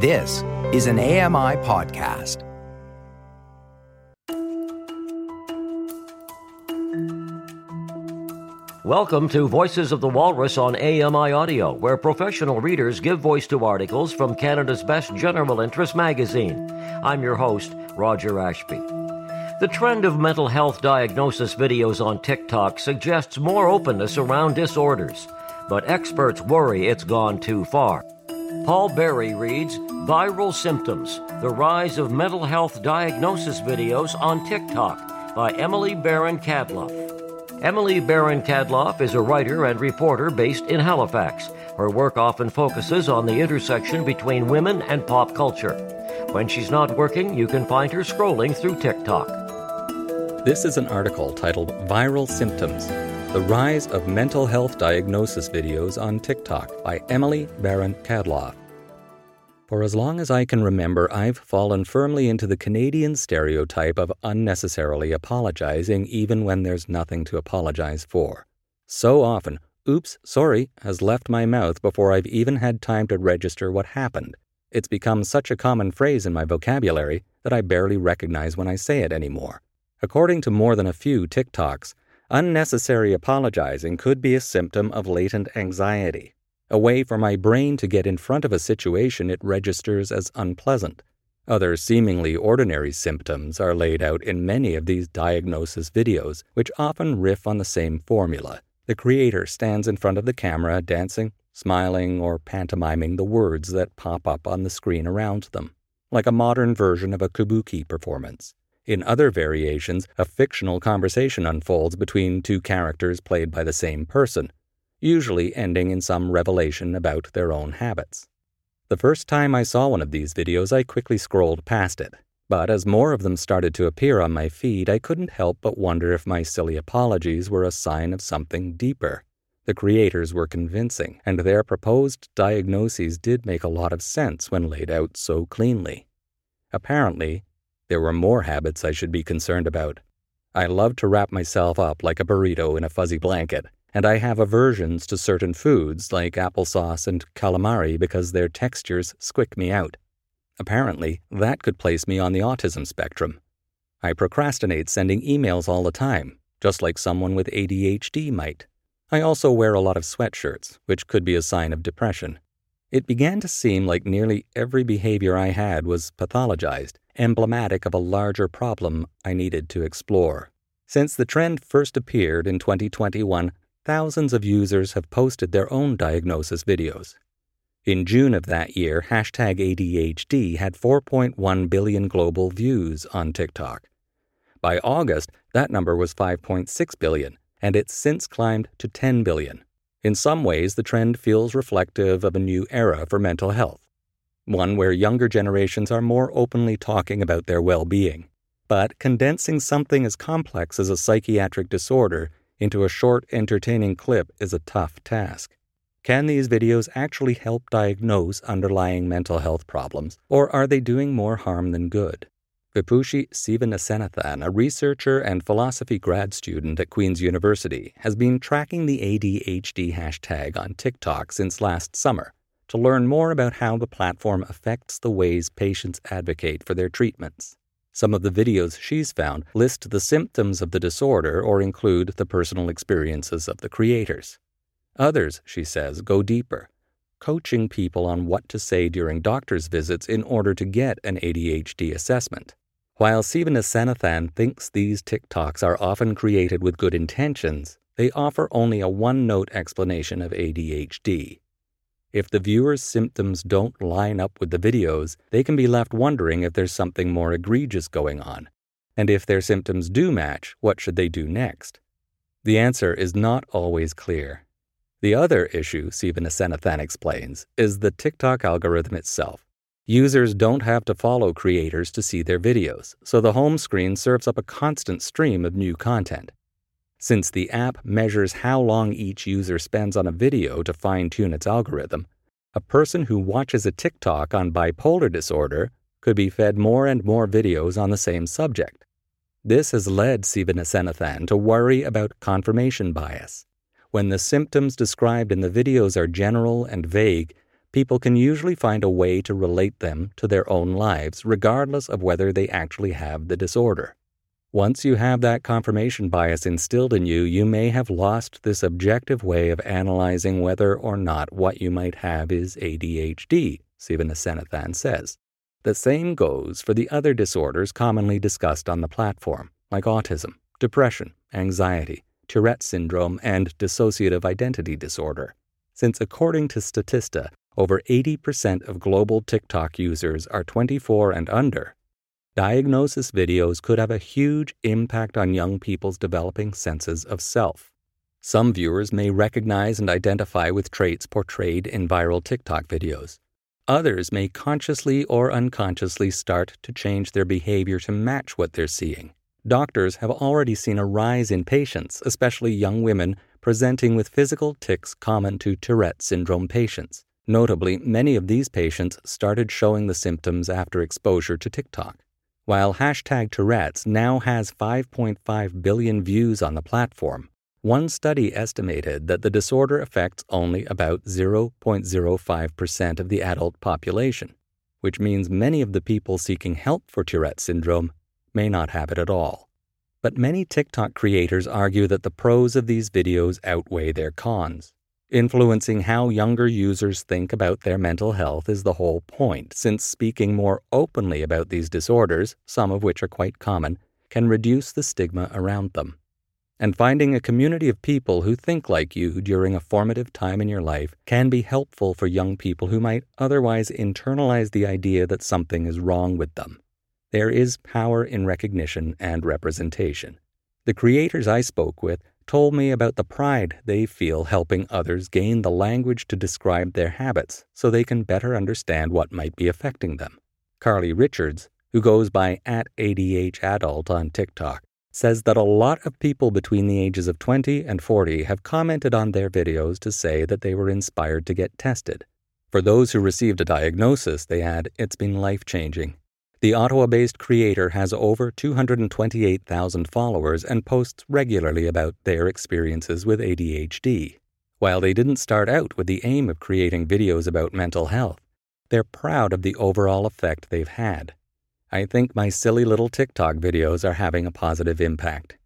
This is an AMI podcast. Welcome to Voices of the Walrus on AMI Audio, where professional readers give voice to articles from Canada's best general interest magazine. I'm your host, Roger Ashby. The trend of mental health diagnosis videos on TikTok suggests more openness around disorders, but experts worry it's gone too far. Paul Berry reads Viral Symptoms The Rise of Mental Health Diagnosis Videos on TikTok by Emily Baron Cadloff. Emily Baron Cadloff is a writer and reporter based in Halifax. Her work often focuses on the intersection between women and pop culture. When she's not working, you can find her scrolling through TikTok. This is an article titled Viral Symptoms the Rise of Mental Health Diagnosis Videos on TikTok by Emily Baron Cadloff. For as long as I can remember, I've fallen firmly into the Canadian stereotype of unnecessarily apologizing even when there's nothing to apologize for. So often, oops, sorry, has left my mouth before I've even had time to register what happened. It's become such a common phrase in my vocabulary that I barely recognize when I say it anymore. According to more than a few TikToks, Unnecessary apologizing could be a symptom of latent anxiety, a way for my brain to get in front of a situation it registers as unpleasant. Other seemingly ordinary symptoms are laid out in many of these diagnosis videos, which often riff on the same formula. The creator stands in front of the camera dancing, smiling, or pantomiming the words that pop up on the screen around them, like a modern version of a kabuki performance. In other variations, a fictional conversation unfolds between two characters played by the same person, usually ending in some revelation about their own habits. The first time I saw one of these videos, I quickly scrolled past it. But as more of them started to appear on my feed, I couldn't help but wonder if my silly apologies were a sign of something deeper. The creators were convincing, and their proposed diagnoses did make a lot of sense when laid out so cleanly. Apparently, there were more habits I should be concerned about. I love to wrap myself up like a burrito in a fuzzy blanket, and I have aversions to certain foods like applesauce and calamari because their textures squick me out. Apparently, that could place me on the autism spectrum. I procrastinate sending emails all the time, just like someone with ADHD might. I also wear a lot of sweatshirts, which could be a sign of depression. It began to seem like nearly every behavior I had was pathologized, emblematic of a larger problem I needed to explore. Since the trend first appeared in 2021, thousands of users have posted their own diagnosis videos. In June of that year, hashtag ADHD had 4.1 billion global views on TikTok. By August, that number was 5.6 billion, and it's since climbed to 10 billion. In some ways, the trend feels reflective of a new era for mental health, one where younger generations are more openly talking about their well being. But condensing something as complex as a psychiatric disorder into a short, entertaining clip is a tough task. Can these videos actually help diagnose underlying mental health problems, or are they doing more harm than good? Vibhushi Sivanasanathan, a researcher and philosophy grad student at Queen's University, has been tracking the ADHD hashtag on TikTok since last summer to learn more about how the platform affects the ways patients advocate for their treatments. Some of the videos she's found list the symptoms of the disorder or include the personal experiences of the creators. Others, she says, go deeper, coaching people on what to say during doctor's visits in order to get an ADHD assessment. While Sivanasanathan thinks these TikToks are often created with good intentions, they offer only a one note explanation of ADHD. If the viewer's symptoms don't line up with the videos, they can be left wondering if there's something more egregious going on. And if their symptoms do match, what should they do next? The answer is not always clear. The other issue, Sivanasanathan explains, is the TikTok algorithm itself. Users don't have to follow creators to see their videos, so the home screen serves up a constant stream of new content. Since the app measures how long each user spends on a video to fine tune its algorithm, a person who watches a TikTok on bipolar disorder could be fed more and more videos on the same subject. This has led Sivanasanathan to worry about confirmation bias. When the symptoms described in the videos are general and vague, people can usually find a way to relate them to their own lives, regardless of whether they actually have the disorder. Once you have that confirmation bias instilled in you, you may have lost this objective way of analyzing whether or not what you might have is ADHD, Sivanathan says. The same goes for the other disorders commonly discussed on the platform, like autism, depression, anxiety, Tourette syndrome, and dissociative identity disorder. Since according to Statista, over 80% of global TikTok users are 24 and under, diagnosis videos could have a huge impact on young people's developing senses of self. Some viewers may recognize and identify with traits portrayed in viral TikTok videos. Others may consciously or unconsciously start to change their behavior to match what they're seeing. Doctors have already seen a rise in patients, especially young women, presenting with physical tics common to Tourette syndrome patients. Notably, many of these patients started showing the symptoms after exposure to TikTok. While hashtag Tourette's now has 5.5 billion views on the platform, one study estimated that the disorder affects only about 0.05% of the adult population, which means many of the people seeking help for Tourette syndrome may not have it at all. But many TikTok creators argue that the pros of these videos outweigh their cons. Influencing how younger users think about their mental health is the whole point, since speaking more openly about these disorders, some of which are quite common, can reduce the stigma around them. And finding a community of people who think like you during a formative time in your life can be helpful for young people who might otherwise internalize the idea that something is wrong with them. There is power in recognition and representation. The creators I spoke with told me about the pride they feel helping others gain the language to describe their habits so they can better understand what might be affecting them. Carly Richards, who goes by at ADH Adult on TikTok, says that a lot of people between the ages of 20 and 40 have commented on their videos to say that they were inspired to get tested. For those who received a diagnosis, they add, it's been life changing. The Ottawa based creator has over 228,000 followers and posts regularly about their experiences with ADHD. While they didn't start out with the aim of creating videos about mental health, they're proud of the overall effect they've had. I think my silly little TikTok videos are having a positive impact.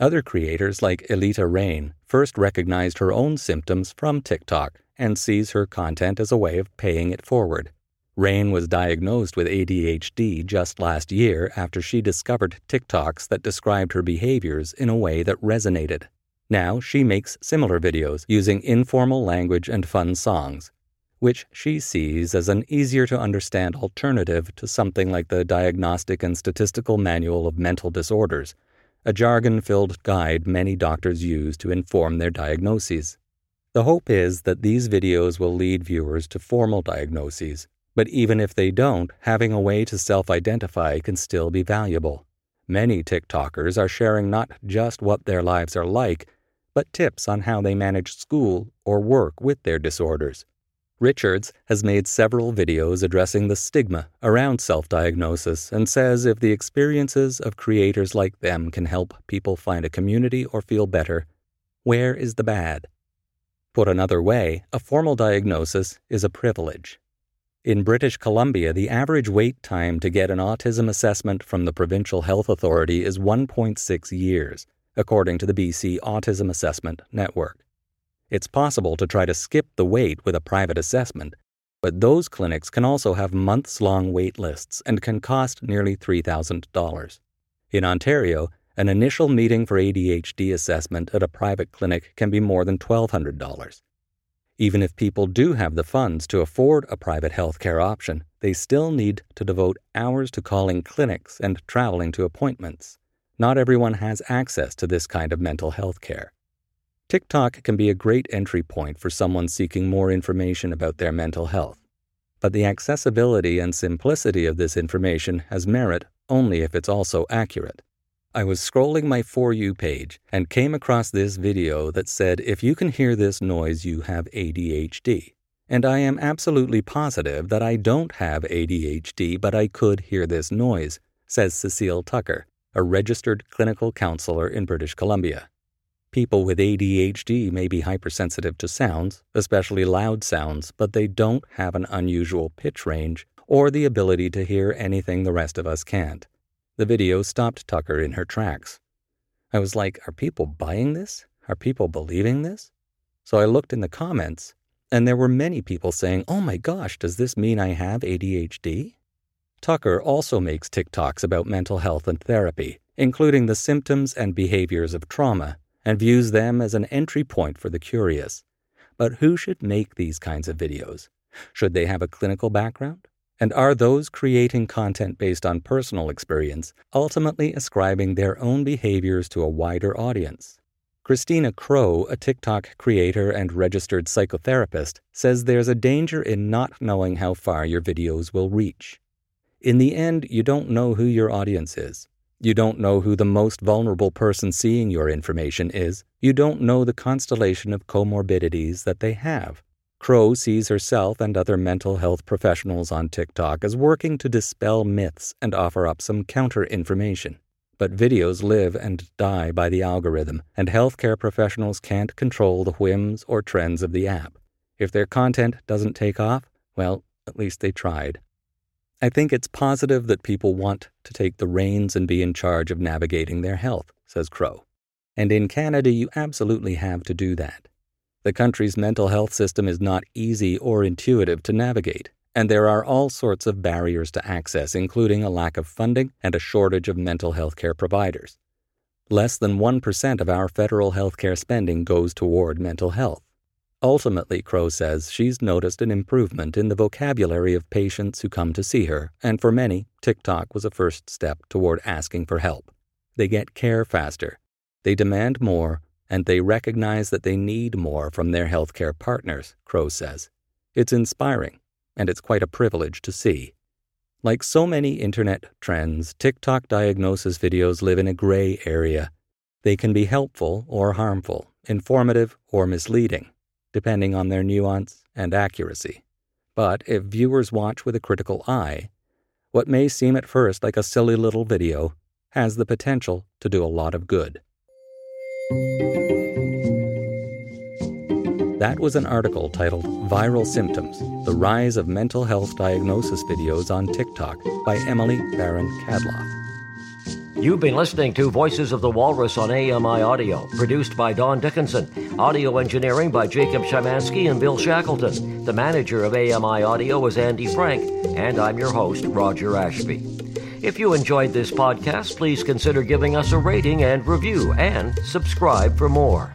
Other creators like Elita Rain first recognized her own symptoms from TikTok and sees her content as a way of paying it forward. Rain was diagnosed with ADHD just last year after she discovered TikToks that described her behaviors in a way that resonated. Now she makes similar videos using informal language and fun songs, which she sees as an easier to understand alternative to something like the Diagnostic and Statistical Manual of Mental Disorders, a jargon filled guide many doctors use to inform their diagnoses. The hope is that these videos will lead viewers to formal diagnoses but even if they don't, having a way to self identify can still be valuable. Many TikTokers are sharing not just what their lives are like, but tips on how they manage school or work with their disorders. Richards has made several videos addressing the stigma around self diagnosis and says if the experiences of creators like them can help people find a community or feel better, where is the bad? Put another way, a formal diagnosis is a privilege. In British Columbia, the average wait time to get an autism assessment from the Provincial Health Authority is 1.6 years, according to the BC Autism Assessment Network. It's possible to try to skip the wait with a private assessment, but those clinics can also have months long wait lists and can cost nearly $3,000. In Ontario, an initial meeting for ADHD assessment at a private clinic can be more than $1,200. Even if people do have the funds to afford a private health care option, they still need to devote hours to calling clinics and traveling to appointments. Not everyone has access to this kind of mental health care. TikTok can be a great entry point for someone seeking more information about their mental health. But the accessibility and simplicity of this information has merit only if it's also accurate. I was scrolling my For You page and came across this video that said if you can hear this noise, you have ADHD. And I am absolutely positive that I don't have ADHD, but I could hear this noise, says Cecile Tucker, a registered clinical counselor in British Columbia. People with ADHD may be hypersensitive to sounds, especially loud sounds, but they don't have an unusual pitch range or the ability to hear anything the rest of us can't. The video stopped Tucker in her tracks. I was like, are people buying this? Are people believing this? So I looked in the comments, and there were many people saying, oh my gosh, does this mean I have ADHD? Tucker also makes TikToks about mental health and therapy, including the symptoms and behaviors of trauma and views them as an entry point for the curious. But who should make these kinds of videos? Should they have a clinical background? And are those creating content based on personal experience ultimately ascribing their own behaviors to a wider audience? Christina Crow, a TikTok creator and registered psychotherapist, says there's a danger in not knowing how far your videos will reach. In the end, you don't know who your audience is. You don't know who the most vulnerable person seeing your information is. You don't know the constellation of comorbidities that they have. Crow sees herself and other mental health professionals on TikTok as working to dispel myths and offer up some counter information. But videos live and die by the algorithm, and healthcare professionals can't control the whims or trends of the app. If their content doesn't take off, well, at least they tried. I think it's positive that people want to take the reins and be in charge of navigating their health, says Crow. And in Canada, you absolutely have to do that. The country's mental health system is not easy or intuitive to navigate, and there are all sorts of barriers to access, including a lack of funding and a shortage of mental health care providers. Less than 1% of our federal health care spending goes toward mental health. Ultimately, Crow says she's noticed an improvement in the vocabulary of patients who come to see her, and for many, TikTok was a first step toward asking for help. They get care faster, they demand more, and they recognize that they need more from their healthcare partners, Crow says. It's inspiring, and it's quite a privilege to see. Like so many internet trends, TikTok diagnosis videos live in a gray area. They can be helpful or harmful, informative or misleading depending on their nuance and accuracy. But if viewers watch with a critical eye, what may seem at first like a silly little video has the potential to do a lot of good. That was an article titled Viral Symptoms The Rise of Mental Health Diagnosis Videos on TikTok by Emily Baron Cadloff. You've been listening to Voices of the Walrus on AMI Audio, produced by Don Dickinson. Audio engineering by Jacob Shamansky and Bill Shackleton. The manager of AMI Audio is Andy Frank, and I'm your host, Roger Ashby. If you enjoyed this podcast, please consider giving us a rating and review, and subscribe for more.